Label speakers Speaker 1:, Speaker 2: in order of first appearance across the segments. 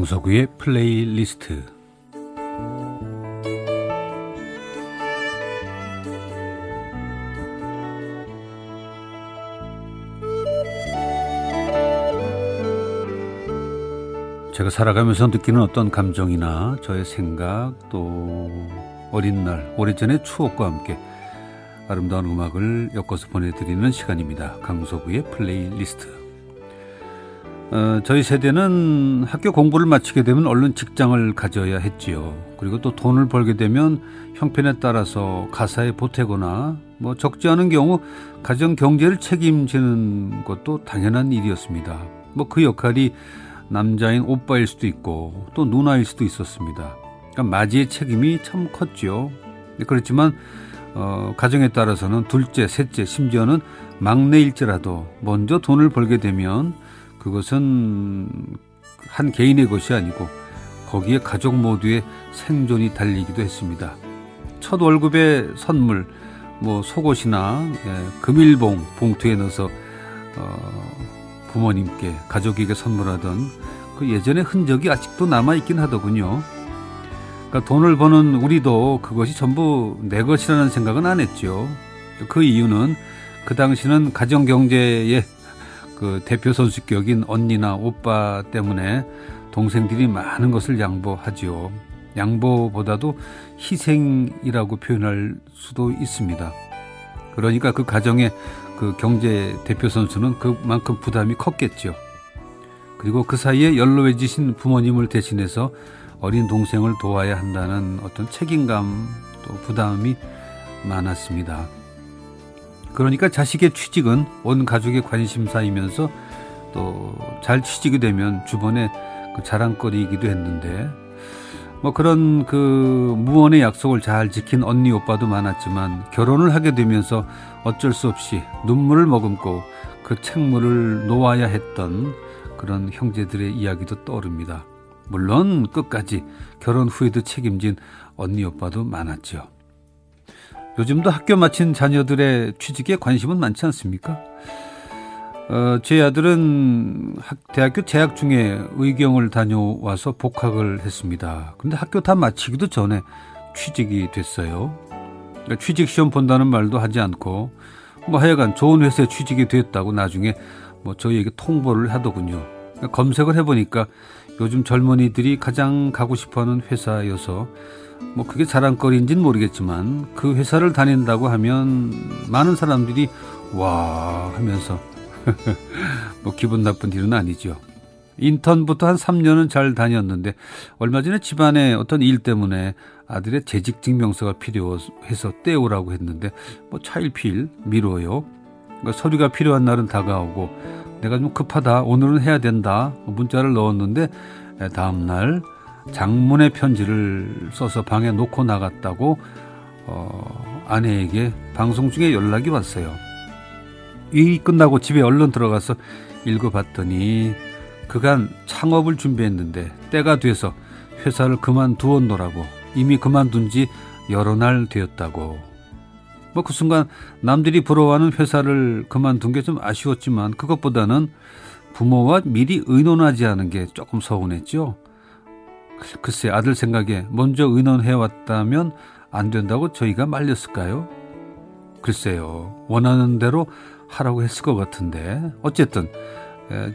Speaker 1: 강석우의 플레이리스트 제가 살아가면서 느끼는 어떤 감정이나 저의 생각 또 어린 날 오래전의 추억과 함께 아름다운 음악을 엮어서 보내드리는 시간입니다. 강석우의 플레이리스트. 어, 저희 세대는 학교 공부를 마치게 되면 얼른 직장을 가져야 했지요. 그리고 또 돈을 벌게 되면 형편에 따라서 가사에 보태거나 뭐 적지 않은 경우 가정 경제를 책임지는 것도 당연한 일이었습니다. 뭐 그 역할이 남자인 오빠일 수도 있고 또 누나일 수도 있었습니다. 그러니까 맞이의 책임이 참 컸죠. 그렇지만 어, 가정에 따라서는 둘째, 셋째, 심지어는 막내일지라도 먼저 돈을 벌게 되면 그것은 한 개인의 것이 아니고 거기에 가족 모두의 생존이 달리기도 했습니다. 첫 월급의 선물, 뭐 속옷이나 예, 금일봉 봉투에 넣어서 어, 부모님께 가족에게 선물하던 그 예전의 흔적이 아직도 남아 있긴 하더군요. 그러니까 돈을 버는 우리도 그것이 전부 내 것이라는 생각은 안 했죠. 그 이유는 그 당시는 가정 경제의 그 대표 선수격인 언니나 오빠 때문에 동생들이 많은 것을 양보하지요. 양보보다도 희생이라고 표현할 수도 있습니다. 그러니까 그 가정의 그 경제 대표 선수는 그만큼 부담이 컸겠죠. 그리고 그 사이에 연로해지신 부모님을 대신해서 어린 동생을 도와야 한다는 어떤 책임감 또 부담이 많았습니다. 그러니까 자식의 취직은 온 가족의 관심사이면서 또 잘 취직이 되면 주변에 그 자랑거리이기도 했는데 뭐 그런 그 무언의 약속을 잘 지킨 언니 오빠도 많았지만 결혼을 하게 되면서 어쩔 수 없이 눈물을 머금고 그 책물을 놓아야 했던 그런 형제들의 이야기도 떠오릅니다. 물론 끝까지 결혼 후에도 책임진 언니 오빠도 많았죠. 요즘도 학교 마친 자녀들의 취직에 관심은 많지 않습니까? 어, 제 아들은 학, 대학교 재학 중에 의경을 다녀와서 복학을 했습니다. 근데 학교 다 마치기도 전에 취직이 됐어요. 그러니까 취직 시험 본다는 말도 하지 않고 뭐 하여간 좋은 회사에 취직이 됐다고 나중에 뭐 저희에게 통보를 하더군요. 검색을 해보니까 요즘 젊은이들이 가장 가고 싶어하는 회사여서 뭐 그게 자랑거리인지는 모르겠지만 그 회사를 다닌다고 하면 많은 사람들이 와 하면서 뭐 기분 나쁜 일은 아니죠. 인턴부터 한 3년은 잘 다녔는데 얼마 전에 집안에 어떤 일 때문에 아들의 재직 증명서가 필요해서 떼오라고 했는데 뭐 차일피일 미뤄요. 그러니까 서류가 필요한 날은 다가오고 내가 좀 급하다. 오늘은 해야 된다. 문자를 넣었는데 다음 날 장문의 편지를 써서 방에 놓고 나갔다고 어, 아내에게 방송 중에 연락이 왔어요. 일이 끝나고 집에 얼른 들어가서 읽어봤더니 그간 창업을 준비했는데 때가 돼서 회사를 그만두었노라고 이미 그만둔 지 여러 날 되었다고 뭐 그 순간 남들이 부러워하는 회사를 그만둔 게 좀 아쉬웠지만 그것보다는 부모와 미리 의논하지 않은 게 조금 서운했죠. 글쎄 아들 생각에 먼저 의논해 왔다면 안 된다고 저희가 말렸을까요? 글쎄요 원하는 대로 하라고 했을 것 같은데 어쨌든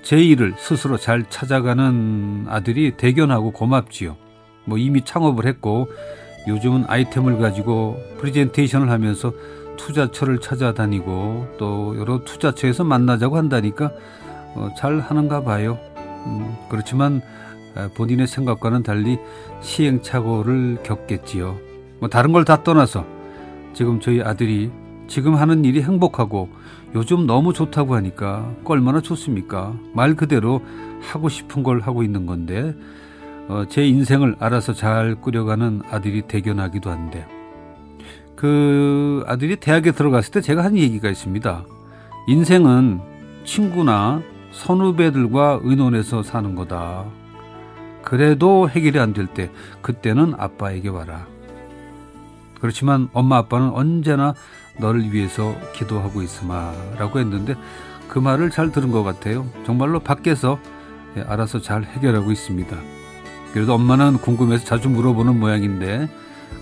Speaker 1: 제 일을 스스로 잘 찾아가는 아들이 대견하고 고맙지요. 뭐 이미 창업을 했고 요즘은 아이템을 가지고 프리젠테이션을 하면서 투자처를 찾아다니고 또 여러 투자처에서 만나자고 한다니까 어, 잘 하는가 봐요. 음, 그렇지만 본인의 생각과는 달리 시행착오를 겪겠지요. 뭐 다른 걸 다 떠나서 지금 저희 아들이 지금 하는 일이 행복하고 요즘 너무 좋다고 하니까 얼마나 좋습니까? 말 그대로 하고 싶은 걸 하고 있는 건데 어, 제 인생을 알아서 잘 꾸려가는 아들이 대견하기도 한데 그 아들이 대학에 들어갔을 때 제가 한 얘기가 있습니다. 인생은 친구나 선후배들과 의논해서 사는 거다. 그래도 해결이 안 될 때 그때는 아빠에게 와라. 그렇지만 엄마 아빠는 언제나 너를 위해서 기도하고 있으마라고 했는데 그 말을 잘 들은 것 같아요. 정말로 밖에서 알아서 잘 해결하고 있습니다. 그래도 엄마는 궁금해서 자주 물어보는 모양인데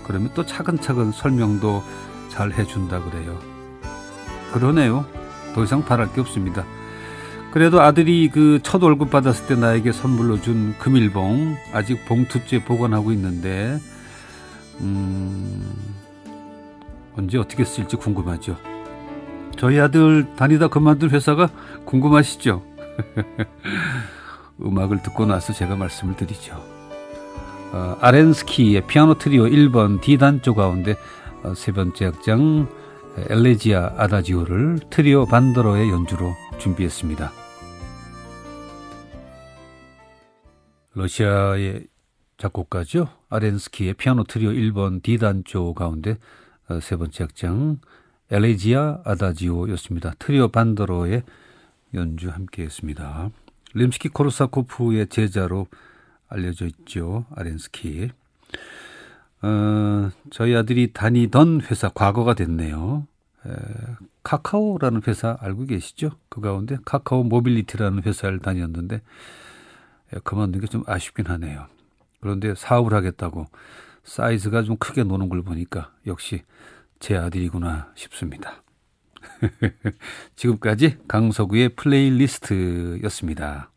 Speaker 1: 그러면 또 차근차근 설명도 잘 해준다 그래요. 그러네요. 더 이상 바랄 게 없습니다. 그래도 아들이 그 첫 월급 받았을 때 나에게 선물로 준 금일봉 아직 봉투째 보관하고 있는데 음, 언제 어떻게 쓸지 궁금하죠. 저희 아들 다니다 그만둔 회사가 궁금하시죠? 음악을 듣고 나서 제가 말씀을 드리죠. 어, 아렌스키의 피아노 트리오 1번 D단조 가운데 어, 세 번째 악장 엘레지아 아다지오를 트리오 반더로의 연주로 준비했습니다. 러시아의 작곡가죠. 아렌스키의 피아노 트리오 1번 D단조 가운데 어, 세 번째 악장 엘레지아 아다지오였습니다. 트리오 반더러의 연주 함께 했습니다. 림스키 코르사코프의 제자로 알려져 있죠. 아렌스키. 어, 저희 아들이 다니던 회사 과거가 됐네요. 에, 카카오라는 회사 알고 계시죠? 그 가운데 카카오 모빌리티라는 회사를 다녔는데 에, 그만둔 게 좀 아쉽긴 하네요. 그런데 사업을 하겠다고 사이즈가 좀 크게 노는 걸 보니까 역시 제 아들이구나 싶습니다. 지금까지 강서구의 플레이리스트였습니다.